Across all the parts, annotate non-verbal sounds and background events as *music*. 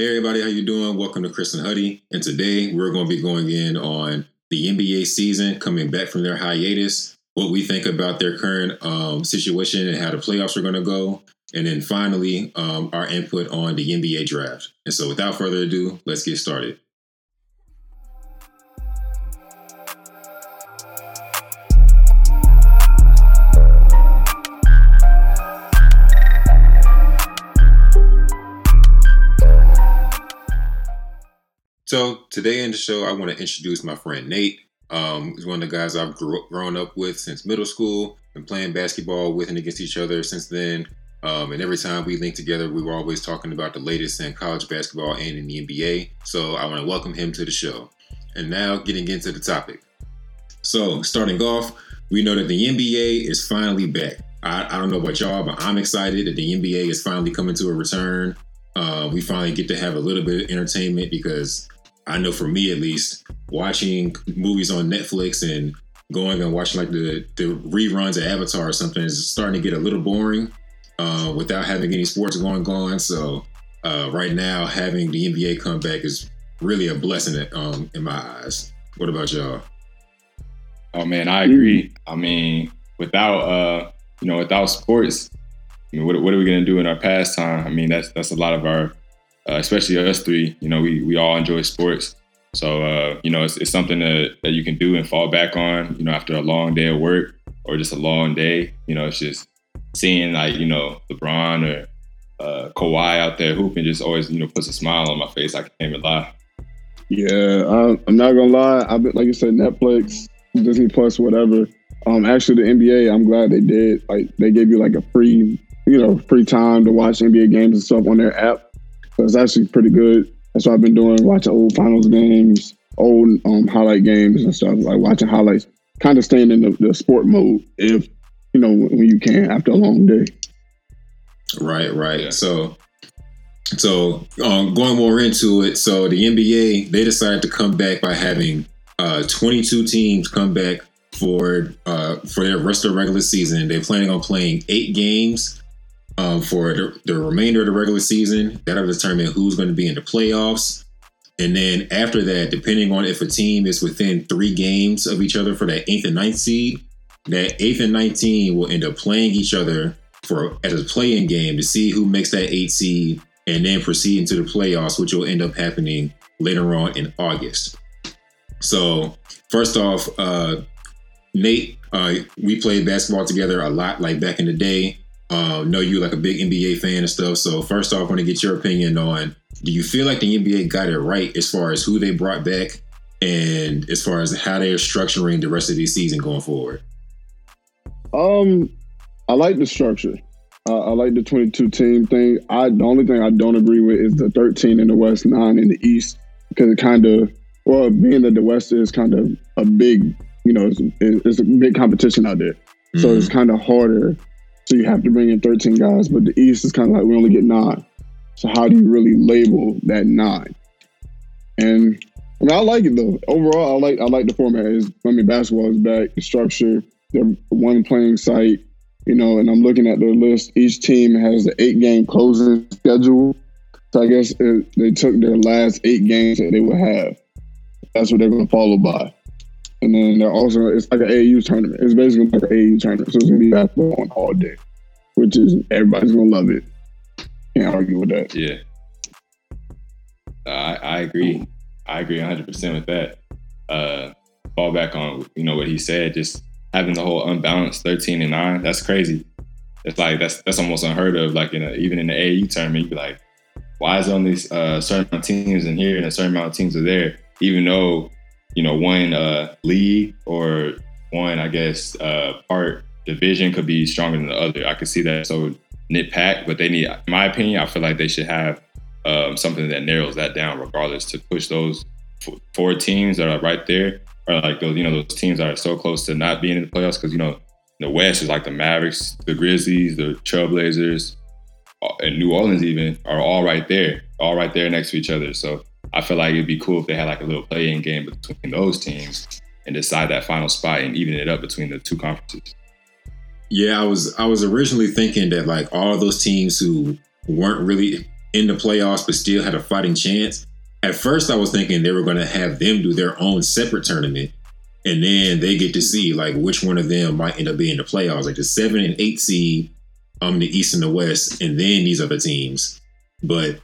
Hey everybody, how you doing? Welcome to Chris and Huddy. And today we're going to be going in on the NBA season coming back from their hiatus, what we think about their current um, situation and how the playoffs are going to go, and then finally um, our input on the NBA draft. And so, without further ado, let's get started. So today in the show, I want to introduce my friend Nate. Um, he's one of the guys I've grew, grown up with since middle school and playing basketball with and against each other since then. Um, and every time we link together, we were always talking about the latest in college basketball and in the NBA. So I want to welcome him to the show. And now getting into the topic. So starting off, we know that the NBA is finally back. I, I don't know about y'all, but I'm excited that the NBA is finally coming to a return. Uh, we finally get to have a little bit of entertainment because I know for me at least, watching movies on Netflix and going and watching like the, the reruns of Avatar or something is starting to get a little boring uh, without having any sports going on. So uh, right now, having the NBA come back is really a blessing um, in my eyes. What about y'all? Oh man, I agree. I mean, without uh, you know, without sports, I mean, what, what are we gonna do in our pastime? I mean, that's that's a lot of our uh, especially us three. You know, we we all enjoy sports, so uh, you know it's, it's something that, that you can do and fall back on. You know, after a long day of work or just a long day. You know, it's just seeing like you know LeBron or uh, Kawhi out there hooping just always you know puts a smile on my face. I can't even lie. Yeah, I'm not gonna lie. I've been like you said, Netflix, Disney Plus, whatever. Um, actually, the NBA, I'm glad they did. Like they gave you like a free, you know, free time to watch NBA games and stuff on their app. So it's actually pretty good. That's what I've been doing, watching old finals games, old um, highlight games and stuff, like watching highlights, kind of staying in the, the sport mode if, you know, when you can after a long day. Right, right. So, so um, going more into it, so the NBA they decided to come back by having uh, 22 teams come back for uh, for their rest of the regular season. They're planning on playing eight games um, for the, the, remainder of the regular season. That'll determine who's going to be in the playoffs. And then after that, depending on if a team is within three games of each other for that eighth and ninth seed, that eighth and ninth team will end up playing each other for as a play-in game to see who makes that eight seed and then proceed into the playoffs, which will end up happening later on in August. So first off, uh, Nate, uh, we played basketball together a lot, like back in the day uh, know you like a big NBA fan and stuff. So first off, I want to get your opinion on: Do you feel like the NBA got it right as far as who they brought back and as far as how they are structuring the rest of the season going forward? Um, I like the structure. Uh, I like the 22 team thing. I the only thing I don't agree with is the 13 in the West, nine in the East, because it kind of well, being that the West is kind of a big, you know, it's, it's a big competition out there, mm-hmm. so it's kind of harder so you have to bring in 13 guys, but the East is kind of like we only get nine. So how do you really label that nine? And I mean, I like it though. Overall, I like I like the format. Is I mean, basketball is back. The structure, the one playing site, you know. And I'm looking at their list. Each team has an eight game closing schedule. So I guess it, they took their last eight games that they would have. That's what they're going to follow by. And then they're also it's like an AAU tournament. It's basically like an AAU tournament, so it's gonna be basketball on all day, which is everybody's gonna love it. Can't argue with that. Yeah, I, I agree. I agree 100 percent with that. Uh, fall back on you know what he said, just having the whole unbalanced 13 and nine. That's crazy. It's like that's that's almost unheard of. Like in a, even in the AAU tournament, you'd be like, why is only uh, certain teams in here and a certain amount of teams are there? Even though you know, one uh, league or one, I guess, uh, part division could be stronger than the other. I could see that. So nit pack, but they need, in my opinion, I feel like they should have um, something that narrows that down, regardless, to push those four teams that are right there, or like those, you know, those teams that are so close to not being in the playoffs. Because you know, the West is like the Mavericks, the Grizzlies, the Trailblazers, uh, and New Orleans even are all right there, all right there next to each other. So I feel like it'd be cool if they had like a little play-in game between those teams and decide that final spot and even it up between the two conferences. Yeah, I was I was originally thinking that like all those teams who weren't really in the playoffs, but still had a fighting chance. At first, I was thinking they were going to have them do their own separate tournament, and then they get to see like which one of them might end up being the playoffs, like the seven and eight seed, um, the East and the West, and then these other teams. But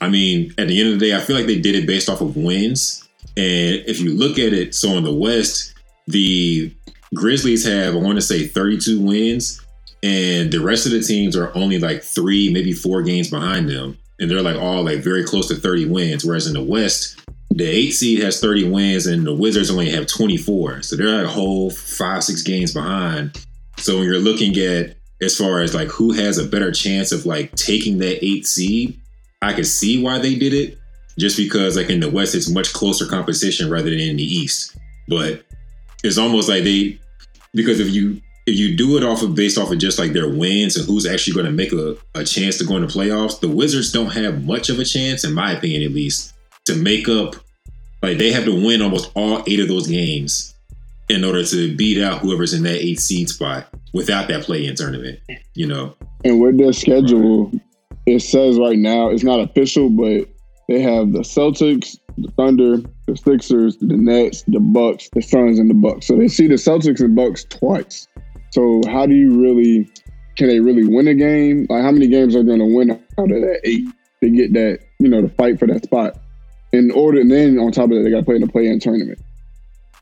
I mean, at the end of the day, I feel like they did it based off of wins. And if you look at it, so in the West, the Grizzlies have, I want to say, 32 wins, and the rest of the teams are only like three, maybe four games behind them. And they're like all like very close to 30 wins. Whereas in the West, the eight seed has 30 wins and the Wizards only have 24. So they're like a whole five, six games behind. So when you're looking at as far as like who has a better chance of like taking that eight seed, I can see why they did it. Just because like in the West, it's much closer competition rather than in the East. But it's almost like they because if you if you do it off of based off of just like their wins and who's actually going to make a, a chance to go into playoffs, the Wizards don't have much of a chance, in my opinion at least, to make up like they have to win almost all eight of those games in order to beat out whoever's in that eight seed spot without that play in tournament, you know. And with their schedule, it says right now it's not official, but they have the Celtics, the Thunder, the Sixers, the Nets, the Bucks, the Suns, and the Bucks. So they see the Celtics and Bucks twice. So how do you really can they really win a game? Like how many games are going to win out of that eight to get that you know to fight for that spot? In order, and then on top of that, they got to play in the play-in tournament.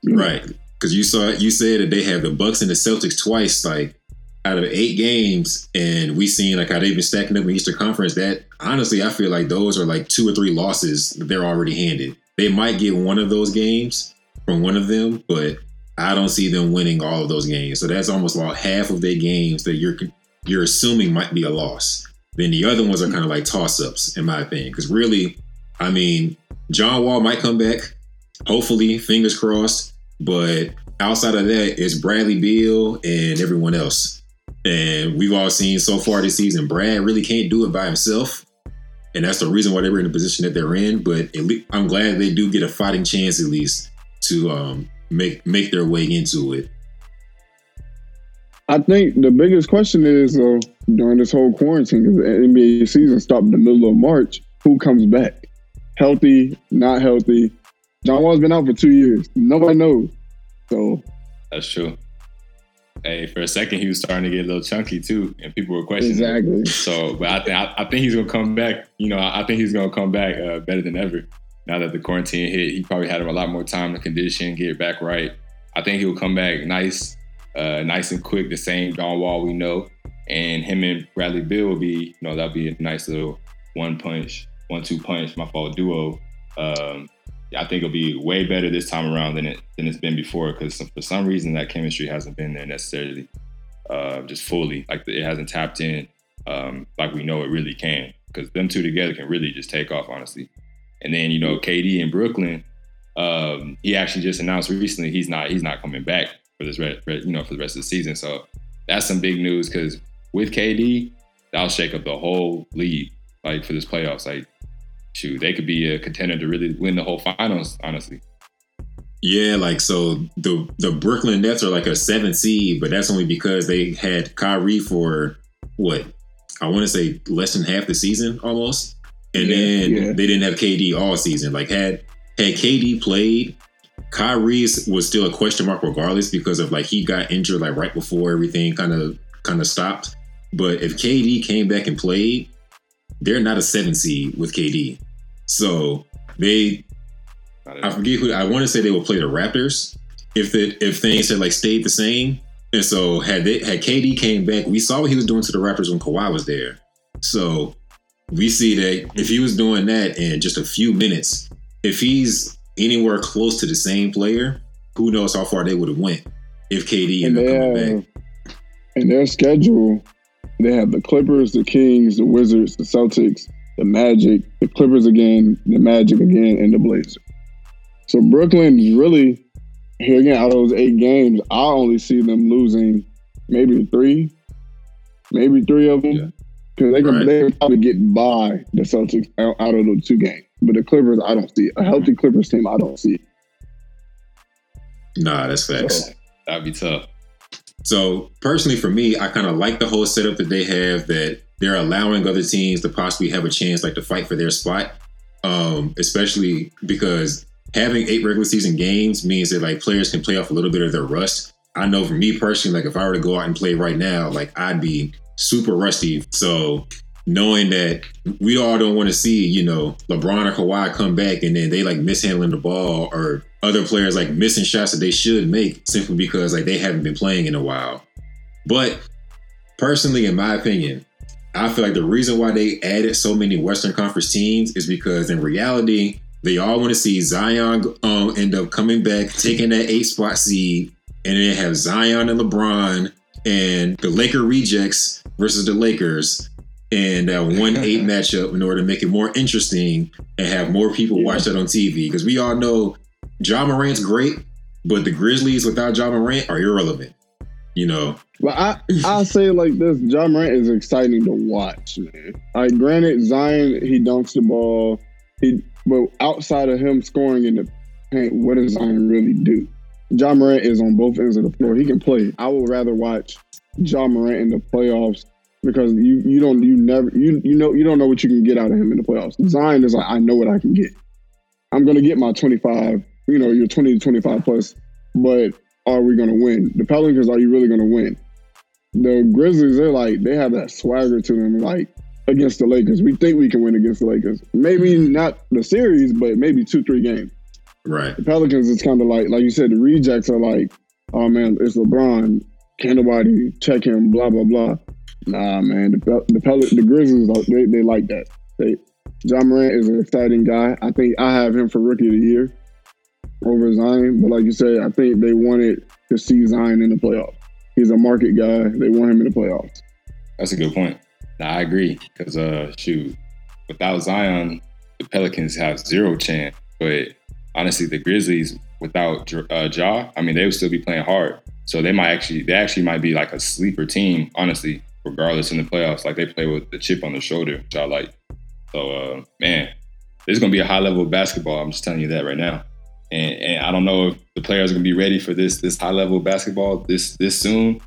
Right, because you saw you said that they have the Bucks and the Celtics twice. Like out of eight games, and we seen like how they've been stacking up in Eastern Conference. That honestly, I feel like those are like two or three losses that they're already handed. They might get one of those games from one of them, but I don't see them winning all of those games. So that's almost about half of their games that you're you're assuming might be a loss. Then the other ones are kind of like toss ups, in my opinion. Because really, I mean, John Wall might come back. Hopefully, fingers crossed. But outside of that, it's Bradley Beal and everyone else. And we've all seen so far this season, Brad really can't do it by himself. And that's the reason why they were in the position that they're in. But least, I'm glad they do get a fighting chance at least to um, make make their way into it. I think the biggest question is uh, during this whole quarantine, because the NBA season stopped in the middle of March, who comes back? Healthy, not healthy. John Wall's been out for two years. Nobody knows. So that's true hey, for a second he was starting to get a little chunky too, and people were questioning. Exactly. Him. So, but I think I, I, think he's gonna come back. You know, I, I think he's gonna come back uh, better than ever. Now that the quarantine hit, he probably had a lot more time to condition, get back right. I think he'll come back nice, uh, nice and quick. The same John Wall we know, and him and Bradley Beal will be, you know, that'll be a nice little one punch, one two punch, my fault duo. Um, I think it'll be way better this time around than it than it's been before because for some reason that chemistry hasn't been there necessarily, uh, just fully like it hasn't tapped in um, like we know it really can because them two together can really just take off honestly. And then you know KD in Brooklyn, um, he actually just announced recently he's not he's not coming back for this re- you know for the rest of the season. So that's some big news because with KD, that'll shake up the whole league like for this playoffs. Like shoot, they could be a contender to really win the whole finals, honestly. Yeah, like so the the Brooklyn Nets are like a seven seed, but that's only because they had Kyrie for what I want to say less than half the season almost, and yeah, then yeah. they didn't have KD all season. Like had had KD played, Kyrie was still a question mark regardless because of like he got injured like right before everything kind of kind of stopped. But if KD came back and played, they're not a seven seed with KD. So they, I forget who. I want to say they will play the Raptors if the if things had like stayed the same. And so had they had KD came back, we saw what he was doing to the Raptors when Kawhi was there. So we see that if he was doing that in just a few minutes, if he's anywhere close to the same player, who knows how far they would have went if KD ended up coming back. And their schedule, they have the Clippers, the Kings, the Wizards, the Celtics, the Magic, the Clippers again, the Magic again, and the Blazers. So Brooklyn is really here again. Out of those eight games, I only see them losing maybe three, maybe three of them, because yeah. they can right. they can probably get by the Celtics out, out of those two games. But the Clippers, I don't see it. a healthy Clippers team. I don't see it. Nah, that's facts. So, that'd be tough. So personally, for me, I kind of like the whole setup that they have. That they're allowing other teams to possibly have a chance, like to fight for their spot. Um, especially because having eight regular season games means that like players can play off a little bit of their rust. I know for me personally, like if I were to go out and play right now, like I'd be super rusty. So knowing that we all don't want to see, you know, LeBron or Kawhi come back and then they like mishandling the ball or other players like missing shots that they should make simply because like they haven't been playing in a while. But personally, in my opinion, I feel like the reason why they added so many Western Conference teams is because in reality, they all want to see Zion um, end up coming back, taking that eight spot seed, and then have Zion and LeBron and the Laker rejects versus the Lakers and that one eight *laughs* matchup in order to make it more interesting and have more people yeah. watch that on TV. Because we all know Ja Morant's great, but the Grizzlies without Ja Morant are irrelevant. You know. Well, I I *laughs* say it like this: Ja Morant is exciting to watch, man. Like, granted, Zion he dunks the ball, he but outside of him scoring in the paint, what does Zion really do? Ja Morant is on both ends of the floor. He can play. I would rather watch Ja Morant in the playoffs because you you don't you never you you know you don't know what you can get out of him in the playoffs. Zion is like I know what I can get. I'm gonna get my 25, you know, your 20 to 25 plus, but are we gonna win? The Pelicans, are you really gonna win? The Grizzlies, they're like they have that swagger to them, like against the Lakers. We think we can win against the Lakers. Maybe not the series, but maybe two, three games. Right. The Pelicans, it's kind of like, like you said, the rejects are like, oh man, it's LeBron. Can't nobody check him, blah, blah, blah. Nah, man. The the, Pel- the Grizzlies, they, they like that. They, Ja Morant is an exciting guy. I think I have him for rookie of the year over Zion. But like you said, I think they wanted to see Zion in the playoffs. He's a market guy. They want him in the playoffs. That's a good point. Nah, I agree. Because uh, shoot, without Zion, the Pelicans have zero chance. But honestly, the Grizzlies without uh, Ja, I mean, they would still be playing hard. So they might actually, they actually might be like a sleeper team, honestly, regardless in the playoffs. Like they play with the chip on the shoulder, which I like. So, uh, man, is to be a high level of basketball. I'm just telling you that right now. And, and I don't know if the players are to be ready for this this high level of basketball this this soon.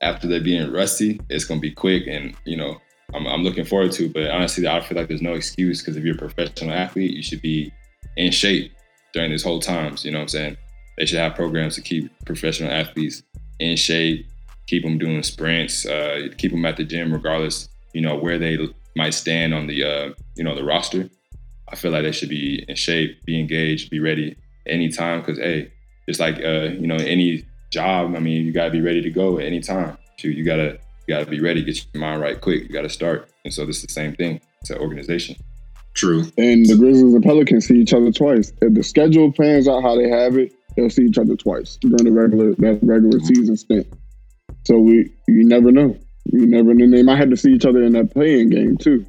After they're being rusty, it's to be quick, and you know I'm, I'm looking forward to. But honestly, I feel like there's no excuse because if you're a professional athlete, you should be in shape during this whole times. You know what I'm saying? They should have programs to keep professional athletes in shape, keep them doing sprints, uh, keep them at the gym, regardless, you know, where they might stand on the, uh, you know, the roster. I feel like they should be in shape, be engaged, be ready anytime. Because hey, it's like uh, you know, any job. I mean, you gotta be ready to go at any time. Shoot, you gotta you gotta be ready. Get your mind right quick. You gotta start. And so this is the same thing. It's an organization. True. And the Grizzlies and Pelicans see each other twice. If the schedule plans out how they have it, they'll see each other twice during the regular that regular season stint. So we you never know. You never know. They might have to see each other in that playing game too.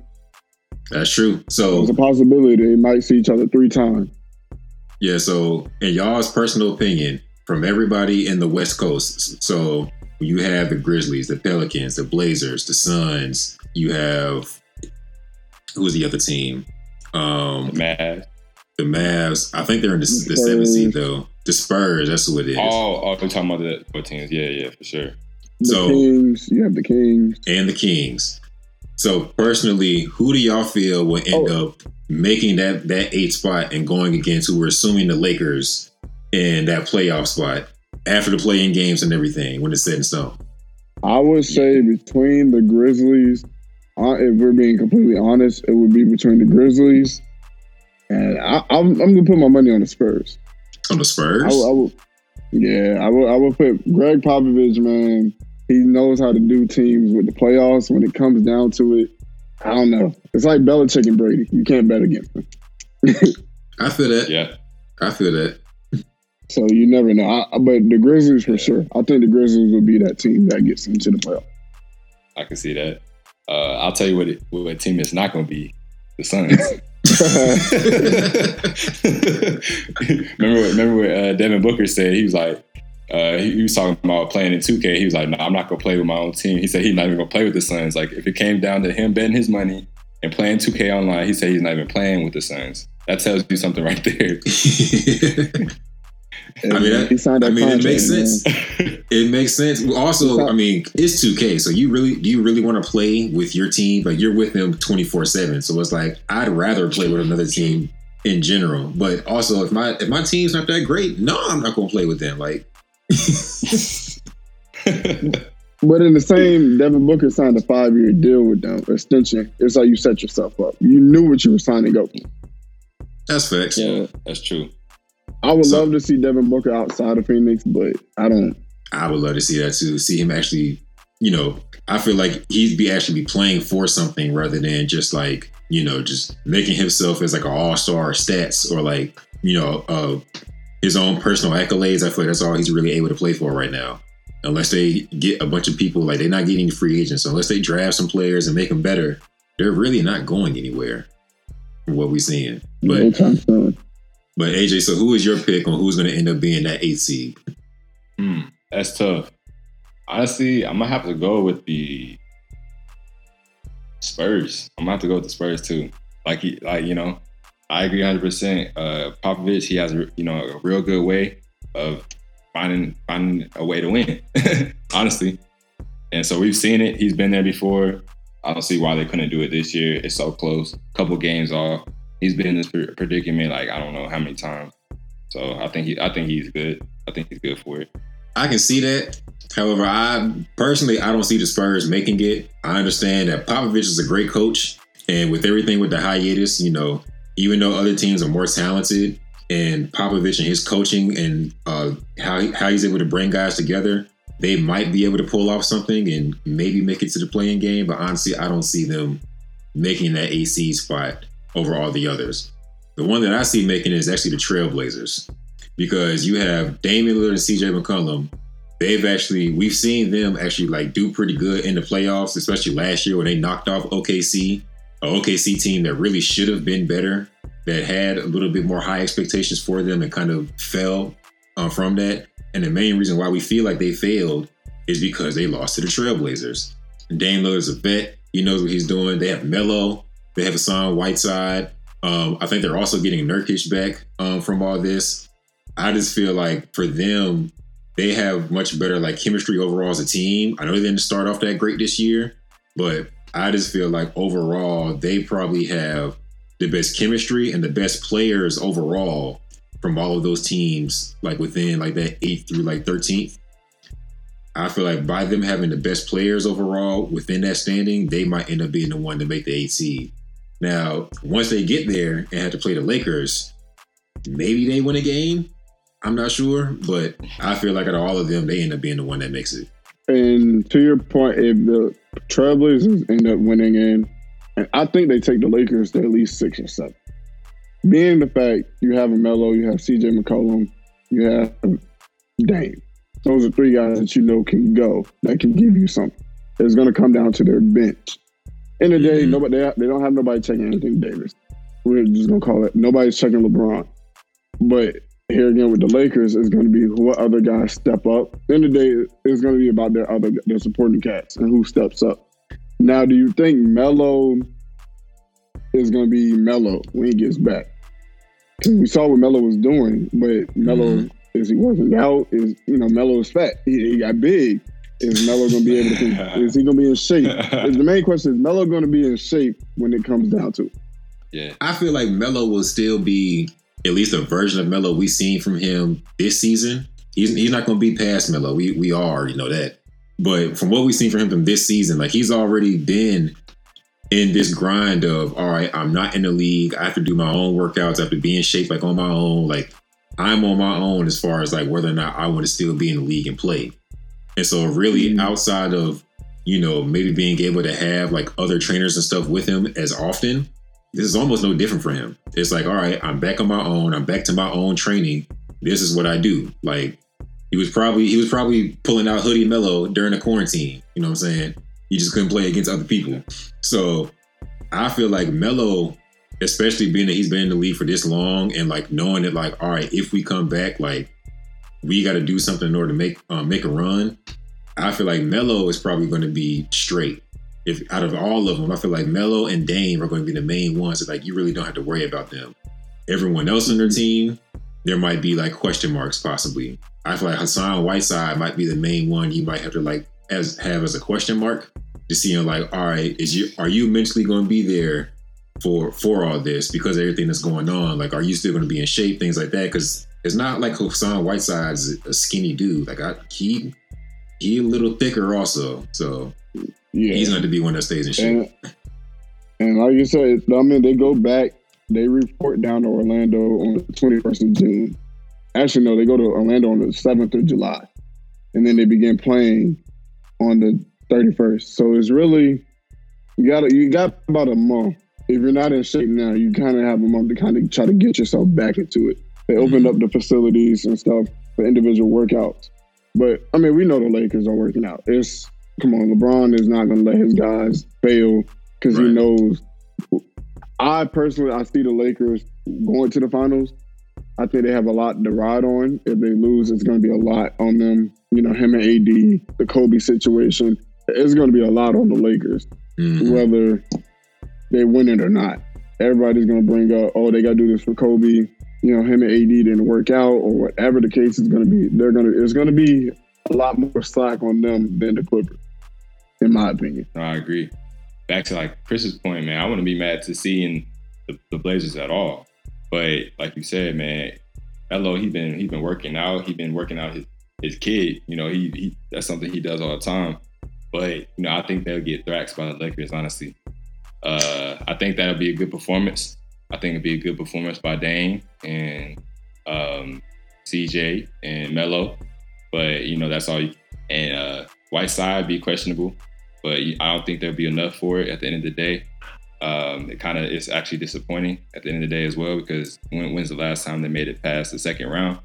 That's true. So it's a possibility they might see each other three times. Yeah. So in y'all's personal opinion, from everybody in the West Coast, so you have the Grizzlies, the Pelicans, the Blazers, the Suns. You have who's the other team? Um, the Mavs. The Mavs. I think they're in the, the seventh seed though. The Spurs. That's who it is. Oh, oh, we're talking about the four teams. Yeah, yeah, for sure. The so Kings. You have the Kings and the Kings. So personally, who do y'all feel will end oh. up making that that eight spot and going against who we're assuming the Lakers in that playoff spot after the playing games and everything when it's set in stone? I would say between the Grizzlies uh, if we're being completely honest, it would be between the Grizzlies and I, am gonna put my money on the Spurs. On the Spurs? I, I yeah, I will. I will put Gregg Popovich. Man, he knows how to do teams with the playoffs. When it comes down to it, I don't know. It's like Belichick and Brady. You can't bet against them. *laughs* I feel that. Yeah, I feel that. So you never know. I, but the Grizzlies for sure. I think the Grizzlies will be that team that gets into the playoffs. I can see that. Uh, I'll tell you what, it, what team it's not going to be: the Suns. *laughs* *laughs* remember, what, remember what uh, Devin Booker said? He was like, uh, he, he, was talking about playing in 2K. He was like, "No, nah, I'm not gonna play with my own team." He said he's not even gonna play with the Suns. Like, if it came down to him betting his money and playing 2K online, he said he's not even playing with the Suns. That tells you something right there. *laughs* I mean, that, he signed I mean, it makes man. sense. It makes sense. Also, I mean, it's 2K, so you really do you really want to play with your team? Like you're with them 24 seven. So it's like I'd rather play with another team in general. But also, if my if my team's not that great, no, I'm not going to play with them. Like, *laughs* But in the same, Devin Booker signed a five year deal with them, extension. It's how you set yourself up. You knew what you were signing up for. that's facts. yeah, that's true. I would So- love to see Devin Booker outside of Phoenix, but I don't. I would love to see that too. See him actually, you know, I feel like he'd be actually be playing for something rather than just like, you know, just making himself as like an all star stats or like, you know, uh, his own personal accolades. I feel like that's all he's really able to play for right now. Unless they get a bunch of people, like they're not getting free agents. So unless they draft some players and make them better, they're really not going anywhere. From what we're seeing, but no. But AJ, so who is your pick on who's going to end up being that eighth seed? Hmm, that's tough. Honestly, I'm gonna have to go with the Spurs. I'm gonna have to go with the Spurs too. Like he, like you know, I agree 100. percent Uh, Popovich, he has a you know a real good way of finding finding a way to win. *laughs* Honestly, and so we've seen it. He's been there before. I don't see why they couldn't do it this year. It's so close. Couple games off. He's been in this predicament like I don't know how many times. So I think he, I think he's good. I think he's good for it. I can see that. However, I personally I don't see the Spurs making it. I understand that Popovich is a great coach, and with everything with the hiatus, you know, even though other teams are more talented, and Popovich and his coaching and uh, how how he's able to bring guys together, they might be able to pull off something and maybe make it to the playing game. But honestly, I don't see them making that AC spot over all the others. The one that I see making is actually the Trailblazers because you have Damian Lillard and CJ McCollum. They've actually we've seen them actually like do pretty good in the playoffs, especially last year when they knocked off OKC, a OKC team that really should have been better, that had a little bit more high expectations for them and kind of fell uh, from that. And the main reason why we feel like they failed is because they lost to the Trailblazers. Dame Lillard's a vet; he knows what he's doing. They have Melo, they have Hassan Whiteside. Um, I think they're also getting Nurkic back um, from all this. I just feel like for them, they have much better like chemistry overall as a team. I know they didn't start off that great this year, but I just feel like overall they probably have the best chemistry and the best players overall from all of those teams, like within like that eighth through like thirteenth. I feel like by them having the best players overall within that standing, they might end up being the one to make the eight seed. Now, once they get there and have to play the Lakers, maybe they win a game. I'm not sure, but I feel like out of all of them, they end up being the one that makes it. And to your point, if the Trailblazers end up winning in, and I think they take the Lakers to at least six or seven. Being the fact you have a Melo, you have CJ McCollum, you have Dame. Those are three guys that you know can go, that can give you something. It's going to come down to their bench. In the day, Mhm. nobody they, they don't have nobody checking Anthony Davis. We're just going to call it nobody's checking LeBron. But here again with the Lakers, it's going to be what other guys step up. In the day, it's going to be about their other their supporting cats and who steps up. Now, do you think Melo is going to be Melo when he gets back? we saw what Melo was doing, but Melo Mhm. is he working out? Is you know Melo is fat? He, he got big. Is Melo going to be able to? *laughs* is he going to be in shape? *laughs* the main question is Melo going to be in shape when it comes down to it? yeah. I feel like Melo will still be at least a version of Melo we've seen from him this season. He's, he's not going to be past Melo. We we all already know that. But from what we've seen from him from this season, like he's already been in this grind of all right, I'm not in the league. I have to do my own workouts. I have to be in shape like on my own. Like I'm on my own as far as like whether or not I want to still be in the league and play. And so really Mhm. outside of you know maybe being able to have like other trainers and stuff with him as often, this is almost no different for him. It's like, all right, I'm back on my own. I'm back to my own training. This is what I do. Like he was probably he was probably pulling out Hoodie Melo during the quarantine. You know what I'm saying? He just couldn't play against other people. So I feel like Melo, especially being that he's been in the league for this long and like knowing that like, all right, if we come back, like we got to do something in order to make um, make a run. I feel like Melo is probably going to be straight. If out of all of them, I feel like Melo and Dame are going to be the main ones that like you really don't have to worry about them. Everyone else on their team, there might be like question marks possibly. I feel like Hassan Whiteside might be the main one you might have to like as have as a question mark to see him like, all right, is you are you mentally going to be there for for all this because everything that's going on? Like, are you still going to be in shape? Things like that because it's not like Hassan Whiteside's a skinny dude. Like I, he he a little thicker also, so Yeah. he's going to be one that stays in shape. And, and like you said, I mean, they go back, they report down to Orlando on the 21st of June. Actually, no, they go to Orlando on the 7th of July. And then they begin playing on the 31st. So it's really, you got you got about a month. If you're not in shape now, you kind of have a month to kind of try to get yourself back into it. They opened up the facilities and stuff for individual workouts. But I mean, we know the Lakers are working out. It's come on, LeBron is not going to let his guys fail because he knows. I personally, I see the Lakers going to the finals. I think they have a lot to ride on. If they lose, it's going to be a lot on them. You know, him and AD, the Kobe situation. It's going to be a lot on the Lakers, Mhm. whether they win it or not. Everybody's going to bring up, oh, they got to do this for Kobe. You know, him and AD didn't work out, or whatever the case is going to be. They're going to. It's going to be a lot more slack on them than the Clippers, in my opinion. No, I agree. Back to like Chris's point, man, I wouldn't be mad to seeing the, the Blazers at all. But like you said, man, Elo, he been he been working out. He been working out his his kid. You know, he, he that's something he does all the time. But you know, I think they'll get thrashed by the Lakers. Honestly, uh, I think that'll be a good performance. I think it'd be a good performance by Dame and um, CJ and Melo. But you know, that's all. You, and uh, Whiteside be questionable but I don't think there'll be enough for it at the end of the day. Um, it kind of is actually disappointing at the end of the day as well because when, when's the last time they made it past the second round?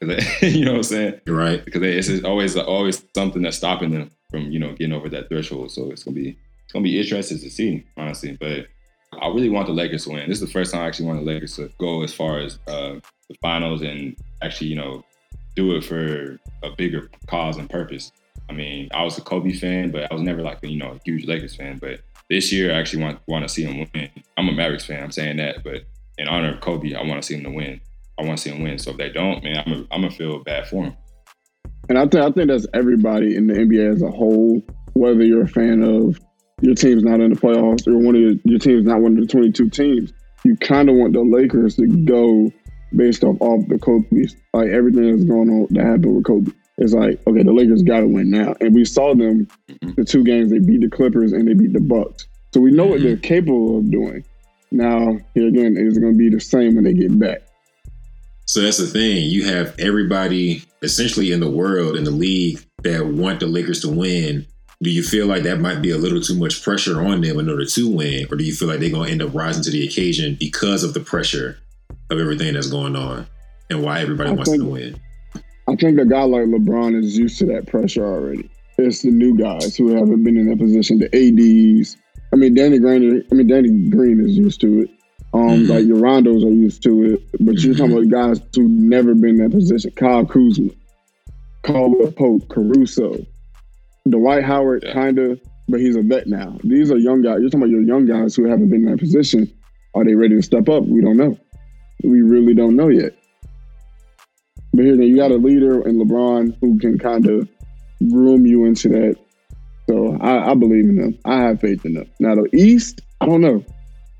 they- *laughs* you know what I'm saying? Right. Because they, it's always always something that's stopping them from you know getting over that threshold. So it's gonna be it's gonna be interesting to see honestly. But I really want the Lakers to win. This is the first time I actually want the Lakers to go as far as uh, the finals and actually you know do it for a bigger cause and purpose. I mean, I was a Kobe fan, but I was never like you know a huge Lakers fan. But this year, I actually want want to see him win. I'm a Mavericks fan. I'm saying that, but in honor of Kobe, I want to see him to win. I want to see him win. So if they don't, man, I'm gonna feel bad for him. And I think I think that's everybody in the NBA as a whole. Whether you're a fan of your team's not in the playoffs or one of your, your team's not one of the 22 teams, you kind of want the Lakers to go based off off the Kobe, like everything that's going on that happened with Kobe. It's like okay, the Lakers got to win now, and we saw them Mhm. the two games they beat the Clippers and they beat the Bucks, so we know what they're capable of doing. Now here again, is it going to be the same when they get back? So that's the thing. You have everybody essentially in the world in the league that want the Lakers to win. Do you feel like that might be a little too much pressure on them in order to win, or do you feel like they're going to end up rising to the occasion because of the pressure of everything that's going on and why everybody I wants them to think- win? I think a guy like LeBron is used to that pressure already. It's the new guys who haven't been in that position. The ADs. I mean, Danny Green. I mean, Danny Green is used to it. Um, Mhm. like your Rondos are used to it, but you're talking about guys who never been in that position. Kyle Kuzma, Caldwell Pope, Caruso, Dwight Howard, Yeah. kind of, but he's a vet now. These are young guys. You're talking about your young guys who haven't been in that position. Are they ready to step up? We don't know. We really don't know yet. But here, you got a leader in LeBron who can kind of groom you into that. So I, I believe in them. I have faith in them. Now the East, I don't know.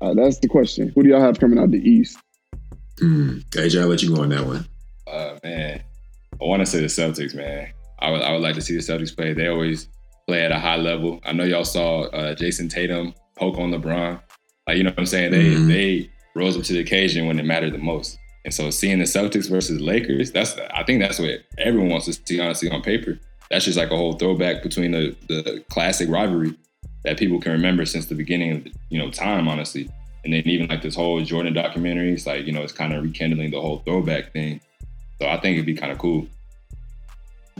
Uh, that's the question. Who do y'all have coming out the East? Hmm. AJ, I'll let you go on that one. Uh, man, I want to say the Celtics, man. I would I would like to see the Celtics play. They always play at a high level. I know y'all saw uh, Jayson Tatum poke on LeBron. Like you know what I'm saying? They Mhm. they rose up to the occasion when it mattered the most. And so seeing the Celtics versus Lakers, that's I think that's what everyone wants to see honestly on paper. That's just like a whole throwback between the the classic rivalry that people can remember since the beginning of you know time, honestly. And then even like this whole Jordan documentary, it's like you know it's kind of rekindling the whole throwback thing. So I think it'd be kind of cool.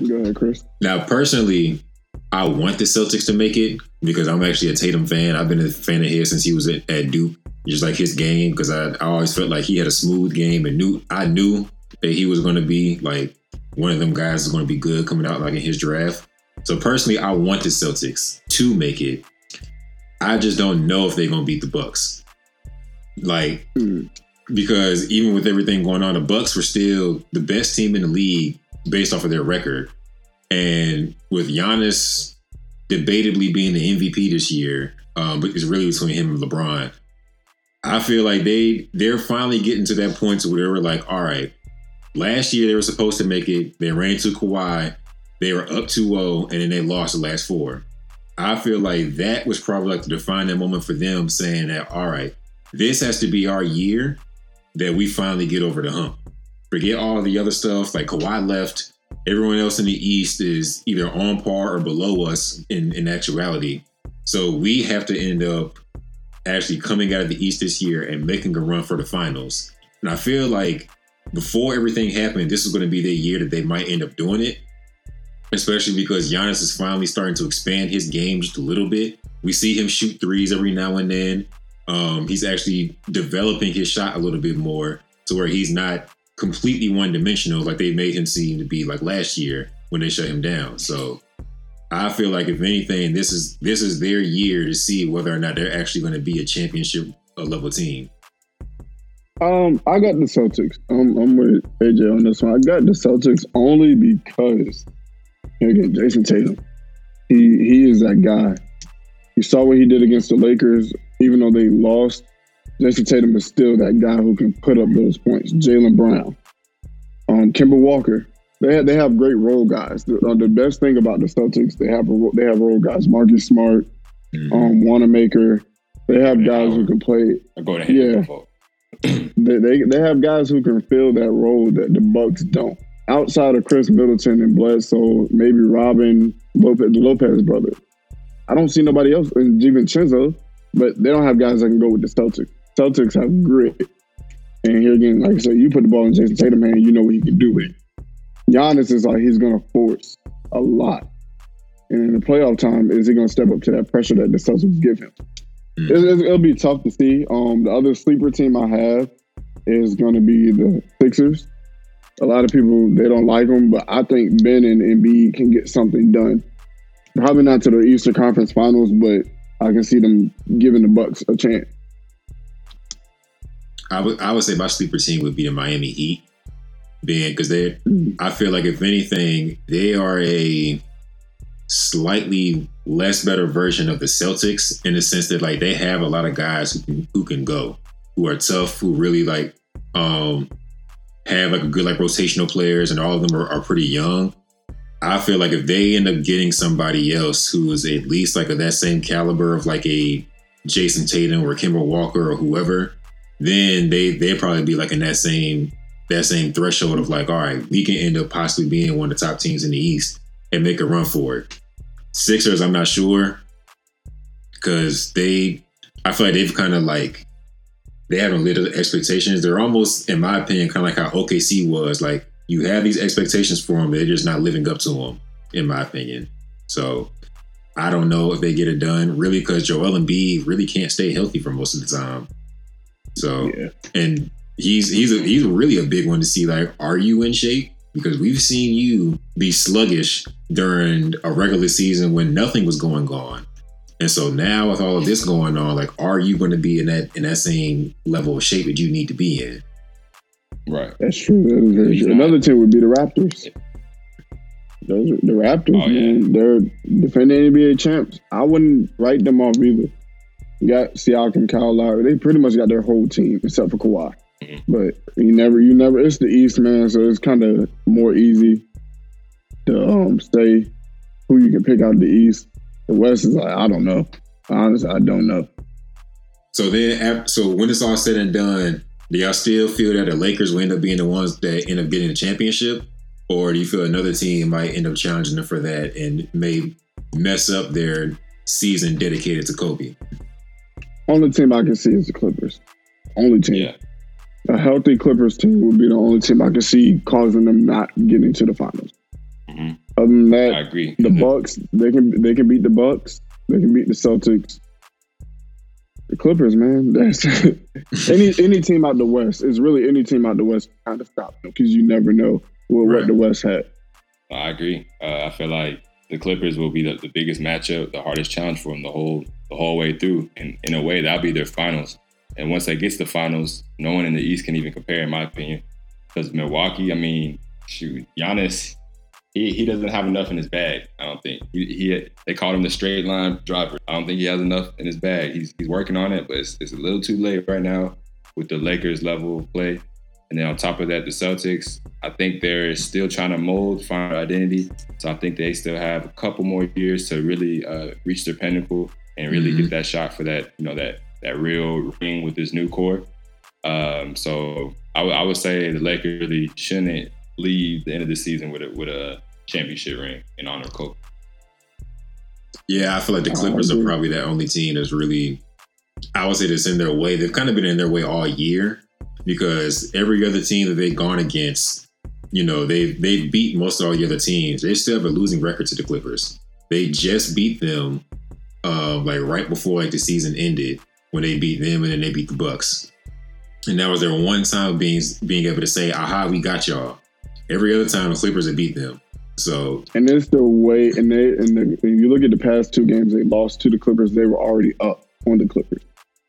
Go ahead, Chris. Now, personally, I want the Celtics to make it because I'm actually a Tatum fan. I've been a fan of his since he was at, at Duke. Just like his game, because I, I always felt like he had a smooth game and knew I knew that he was going to be like one of them guys is going to be good coming out like in his draft. So personally, I want the Celtics to make it. I just don't know if they're going to beat the Bucks. Like Hmm. because even with everything going on, the Bucks were still the best team in the league based off of their record. And with Giannis debatably being the MVP this year, um, but it's really between him and LeBron. I feel like they they're finally getting to that point to where they were like, all right, last year they were supposed to make it. They ran to Kawhi. They were up 2-0, and then they lost the last four. I feel like that was probably like the defining moment for them saying that, all right, this has to be our year that we finally get over the hump. Forget all the other stuff. Like Kawhi left. Everyone else in the East is either on par or below us in, in actuality. So we have to end up actually coming out of the East this year and making a run for the finals. And I feel like before everything happened, this is going to be the year that they might end up doing it. Especially because Giannis is finally starting to expand his game just a little bit. We see him shoot threes every now and then. Um, he's actually developing his shot a little bit more to where he's not completely one dimensional like they made him seem to be like last year when they shut him down. So I feel like if anything, this is this is their year to see whether or not they're actually going to be a championship level team. Um, I got the Celtics. I'm, I'm with AJ on this one. I got the Celtics only because again, Jayson Tatum. He he is that guy. You saw what he did against the Lakers, even though they lost. Jayson Tatum is still that guy who can put up those points. Jaylen Brown, um, Kemba Walker. They have, they have great role guys. The, uh, the best thing about the Celtics, they have a, they have role guys. Marcus Smart, mm-hmm. um, Wanamaker. They have guys who can play. I go to yeah. *clears throat* they, they they have guys who can fill that role that the Bucks don't. Outside of Khris Middleton and Bledsoe, maybe Robin Lopez, the Lopez brother. I don't see nobody else, and DiVincenzo, but they don't have guys that can go with the Celtics. Celtics have grit. And here again, like I said, you put the ball in Jayson Tatum, man, you know what he can do with it. Giannis is like he's going to force a lot. And in the playoff time, is he going to step up to that pressure that the Celtics give him? Mm. It, will be tough to see. Um, the other sleeper team I have is going to be the Sixers. A lot of people they don't like them, but I think Ben and Embiid can get something done. Probably not to the Eastern Conference Finals, but I can see them giving the Bucks a chance. I would I would say my sleeper team would be the Miami Heat, being because they I feel like if anything they are a slightly less better version of the Celtics in the sense that like they have a lot of guys who can who can go, who are tough, who really like um have like a good like rotational players, and all of them are, are pretty young. I feel like if they end up getting somebody else who is at least like of that same caliber of like a Jayson Tatum or Kemba Walker or whoever, then they they probably be like in that same that same threshold of like, all right, we can end up possibly being one of the top teams in the East and make a run for it. Sixers, I'm not sure because they, I feel like they've kind of like they haven't lit expectations. They're almost, in my opinion, kind of like how OKC was. Like you have these expectations for them, they're just not living up to them, in my opinion. So I don't know if they get it done really because Joel Embiid really can't stay healthy for most of the time. So yeah. and he's he's a, he's really a big one to see. Like, are you in shape? Because we've seen you be sluggish during a regular season when nothing was going on. And so now with all of this going on, like, are you going to be in that in that same level of shape that you need to be in? Right. That's true. That is very true. Another team would be the Raptors. Those are the Raptors, oh, man. Yeah. They're defending NBA champs. I wouldn't write them off either got Siakam, Kyle Lowry. They pretty much got their whole team except for Kawhi. Mm-hmm. But you never, you never. It's the East, man. So it's kind of more easy to um, say who you can pick out the East. The West is like I don't know. Honestly, I don't know. So then, so when it's all said and done, do y'all still feel that the Lakers will end up being the ones that end up getting the championship, or do you feel another team might end up challenging them for that and may mess up their season dedicated to Kobe? Only team I can see is the Clippers. Only team. Yeah. A healthy Clippers team would be the only team I can see causing them not getting to the finals. Mm-hmm. Other than that, I agree. The mm-hmm. Bucks, they can they can beat the Bucks. They can beat the Celtics. The Clippers, man. *laughs* That's any any team out the West is really any team out the West kind of stop them because you never know what, right. what the West had. I agree. Uh, I feel like the Clippers will be the, the biggest matchup, the hardest challenge for them the whole the whole way through. And in a way, that'll be their finals. And once they get to the finals, no one in the East can even compare, in my opinion. Because Milwaukee, I mean, shoot, Giannis, he, he doesn't have enough in his bag. I don't think he, he they called him the straight line driver. I don't think he has enough in his bag. He's he's working on it, but it's, it's a little too late right now with the Lakers level of play. And then on top of that, the Celtics, I think they're still trying to mold, find their identity. So I think they still have a couple more years to really uh, reach their pinnacle and really mm-hmm. get that shot for that, you know, that that real ring with this new core. Um, so I, w- I would say the Lakers really shouldn't leave the end of the season with a with a championship ring in honor of Kobe. Yeah, I feel like the Clippers are probably the only team that's really, I would say, that's in their way. They've kind of been in their way all year because every other team that they've gone against, you know, they they beat most of all the other teams. They still have a losing record to the Clippers. They just beat them, uh, like right before like the season ended when they beat them, and then they beat the Bucks. And that was their one time being being able to say, "Aha, we got y'all." Every other time the Clippers have beat them. So and it's the way, and they and the, when you look at the past two games they lost to the Clippers, they were already up on the Clippers,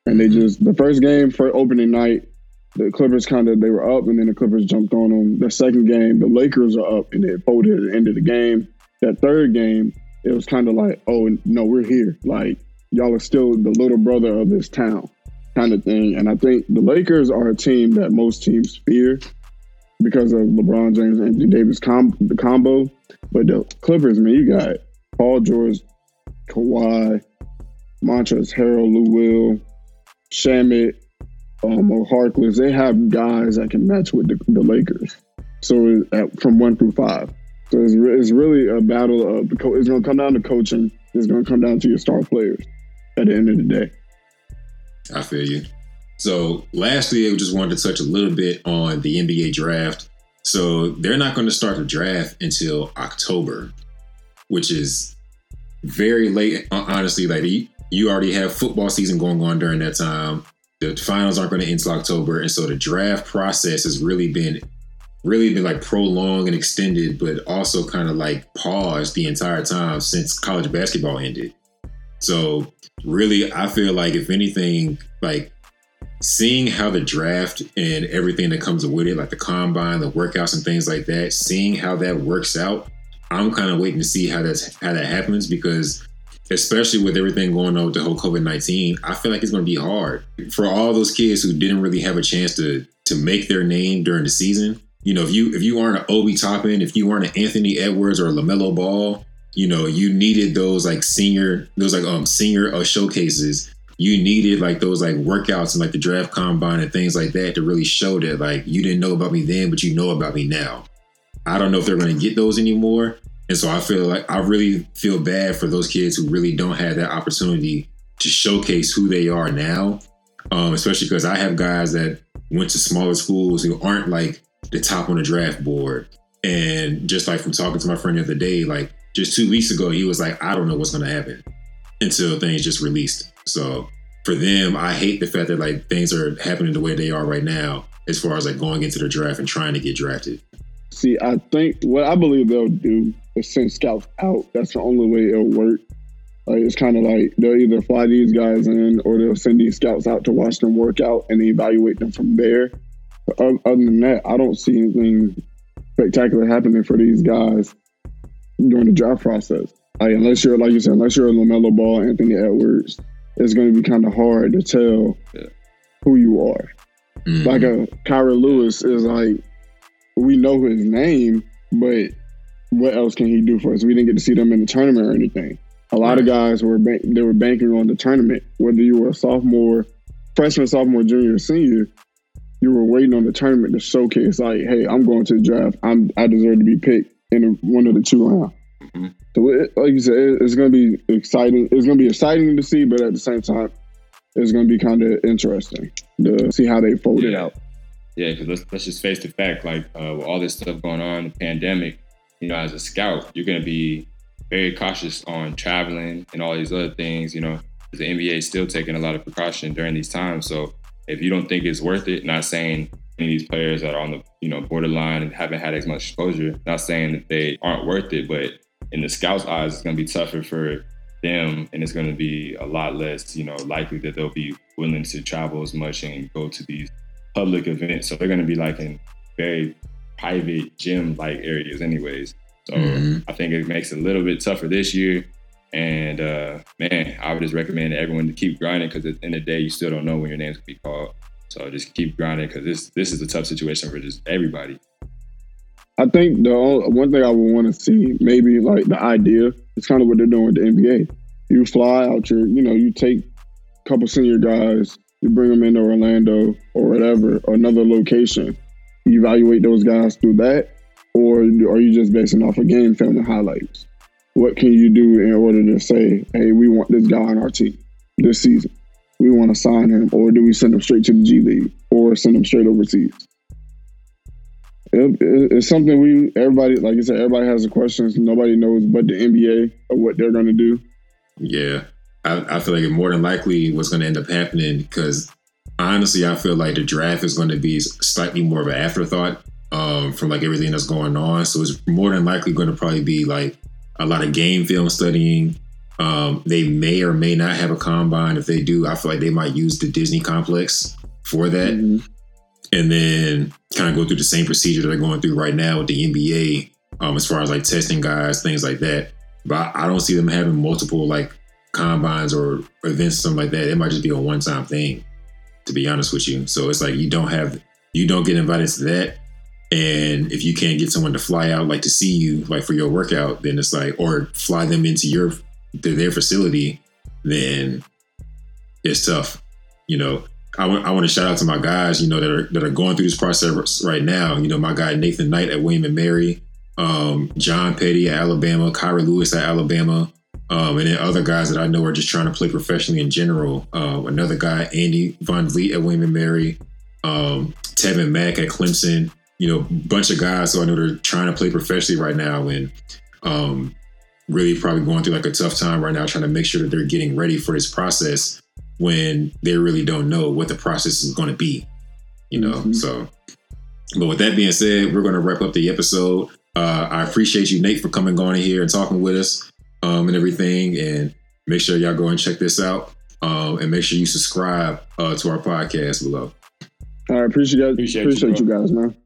and they just the first game for opening night the Clippers kind of they were up and then the Clippers jumped on them. The second game, the Lakers are up and they folded at the end of the game. That third game, it was kind of like, oh no, we're here. Like y'all are still the little brother of this town, kind of thing. And I think the Lakers are a team that most teams fear because of LeBron James and Anthony Davis com- the combo. But the Clippers, man, you got Paul George, Kawhi, Montrezl Harrell, Lou Will, Shamet, um, or Harkless, they have guys that can match with the, the Lakers. So at, from one through five. So it's, re- it's really a battle of co- it's going to come down to coaching. It's going to come down to your star players at the end of the day. I feel you. So lastly, I just wanted to touch a little bit on the NBA draft. So they're not going to start the draft until October, which is very late. Honestly, like you already have football season going on during that time the finals aren't going to end until October, and so the draft process has really been really been like prolonged and extended, but also kind of like paused the entire time since college basketball ended. So really, I feel like if anything, like seeing how the draft and everything that comes with it, like the combine, the workouts and things like that, seeing how that works out, I'm kind of waiting to see how that's how that happens because especially with everything going on with the whole COVID nineteen, I feel like it's going to be hard for all those kids who didn't really have a chance to to make their name during the season. You know, if you if you aren't an Obi Toppin, if you aren't an Anthony Edwards or a LaMelo Ball, you know, you needed those like senior those like um senior uh, showcases. You needed like those like workouts and like the draft combine and things like that to really show that like you didn't know about me then, but you know about me now. I don't know if they're going to get those anymore. And so I feel like I really feel bad for those kids who really don't have that opportunity to showcase who they are now. Um, especially because I have guys that went to smaller schools who aren't like the top on the draft board. And just like from talking to my friend the other day, like just two weeks ago, he was like, I don't know what's going to happen until things just released. So for them, I hate the fact that like things are happening the way they are right now, as far as like going into the draft and trying to get drafted. See, I think what I believe they'll do send scouts out. That's the only way it'll work. Like it's kind of like they'll either fly these guys in or they'll send these scouts out to watch them work out and evaluate them from there. But other than that, I don't see anything spectacular happening for these guys during the draft process. Like unless you're like you said, unless you're a LaMelo Ball, Anthony Edwards, it's going to be kind of hard to tell yeah. who you are. Mm-hmm. Like a Kira Lewis is like we know his name, but what else can he do for us? We didn't get to see them in the tournament or anything. A lot of guys were bank- they were banking on the tournament. Whether you were a sophomore, freshman, sophomore, junior, senior, you were waiting on the tournament to showcase like, hey, I'm going to the draft. I'm I deserve to be picked in one of the two rounds. Mm-hmm. So, it, like you said, it, it's going to be exciting. It's going to be exciting to see, but at the same time, it's going to be kind of interesting to see how they fold yeah. it out. Yeah, because let's, let's just face the fact, like uh, with all this stuff going on, the pandemic, you know, as a scout, you're going to be very cautious on traveling and all these other things. You know, the NBA is still taking a lot of precaution during these times. So if you don't think it's worth it, not saying any of these players that are on the you know borderline and haven't had as much exposure, not saying that they aren't worth it, but in the scouts' eyes, it's going to be tougher for them, and it's going to be a lot less, you know, likely that they'll be willing to travel as much and go to these public events. So they're going to be like in very private gym like areas, anyways. So mm-hmm. I think it makes it a little bit tougher this year. And uh, man, I would just recommend everyone to keep grinding because at the end of the day, you still don't know when your name's gonna be called. So just keep grinding because this this is a tough situation for just everybody. I think the only, one thing I would want to see, maybe like the idea, it's kind of what they're doing with the NBA. You fly out your, you know, you take a couple senior guys, you bring them into Orlando or whatever, or another location. Evaluate those guys through that, or are you just basing off of game film and highlights? What can you do in order to say, hey, we want this guy on our team this season? We want to sign him, or do we send him straight to the G League or send him straight overseas? It, it, it's something we everybody like I said everybody has the questions. Nobody knows but the NBA what they're going to do. Yeah, I, I feel like more than likely what's going to end up happening because honestly, I feel like the draft is going to be slightly more of an afterthought um, from like everything that's going on. So it's more than likely going to probably be like a lot of game film studying. Um, they may or may not have a combine. If they do, I feel like they might use the Disney complex for that. Mm-hmm. And then kind of go through the same procedure that they're going through right now with the NBA, um, as far as like testing guys, things like that. But I don't see them having multiple like combines or events, something like that. It might just be a one time thing, to be honest with you. So it's like you don't have you don't get invited to that. And if you can't get someone to fly out, like to see you, like for your workout, then it's like, or fly them into your their facility, then it's tough. You know, I want I want to shout out to my guys, you know, that are that are going through this process right now. You know, my guy Nathan Knight at William and Mary, um, John Petty at Alabama, Kira Lewis at Alabama, um, and then other guys that I know are just trying to play professionally in general. Uh, another guy, Andy Van Vliet at William Mary, um, Tevin Mack at Clemson you know, bunch of guys who I know they're trying to play professionally right now and um, really probably going through like a tough time right now, trying to make sure that they're getting ready for this process when they really don't know what the process is going to be, you know? Mm-hmm. So, but with that being said, we're going to wrap up the episode. Uh, I appreciate you, Nate, for coming on here and talking with us um, and everything. And make sure y'all go and check this out. Um, and make sure you subscribe uh, to our podcast below. All right, appreciate, you appreciate, appreciate you, you guys, man.